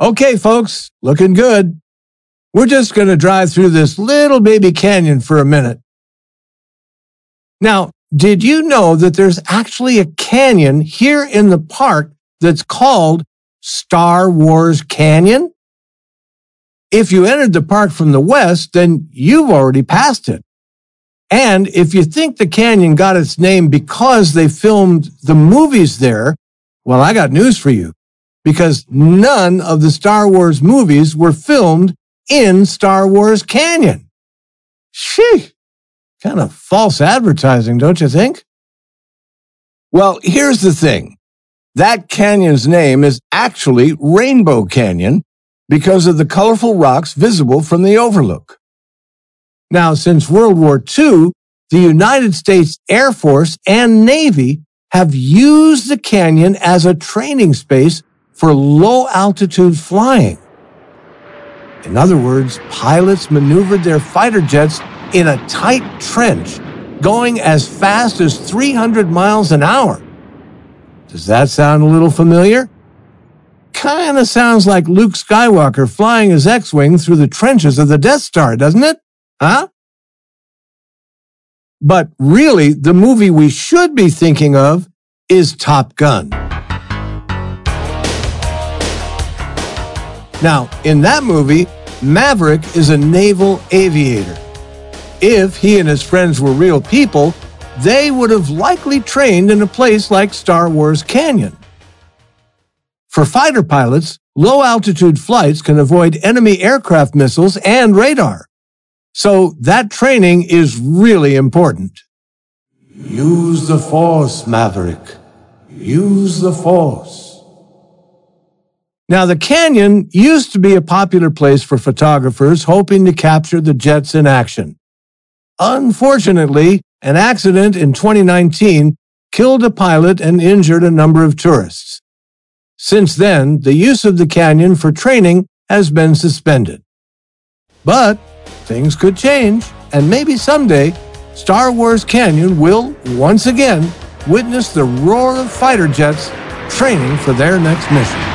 Okay, folks, looking good. We're just going to drive through this little baby canyon for a minute. Now, did you know that there's actually a canyon here in the park that's called Star Wars Canyon? If you entered the park from the west, then you've already passed it. And if you think the canyon got its name because they filmed the movies there, well, I got news for you. Because none of the Star Wars movies were filmed in Star Wars Canyon. Sheesh. Kind of false advertising, don't you think? Well, here's the thing. That canyon's name is actually Rainbow Canyon because of the colorful rocks visible from the overlook. Now, since World War II, the United States Air Force and Navy have used the canyon as a training space for low altitude flying. In other words, pilots maneuvered their fighter jets in a tight trench, going as fast as 300 miles an hour. Does that sound a little familiar? Kind of sounds like Luke Skywalker flying his X-Wing through the trenches of the Death Star, doesn't it? Huh? But really, the movie we should be thinking of is Top Gun. Now, in that movie, Maverick is a naval aviator. If he and his friends were real people, they would have likely trained in a place like Star Wars Canyon. For fighter pilots, low altitude flights can avoid enemy aircraft missiles and radar. So that training is really important. Use the force, Maverick. Use the force. Now, the canyon used to be a popular place for photographers hoping to capture the jets in action. Unfortunately, an accident in 2019 killed a pilot and injured a number of tourists. Since then, the use of the canyon for training has been suspended. But things could change, and maybe someday, Star Wars Canyon will, once again, witness the roar of fighter jets training for their next mission.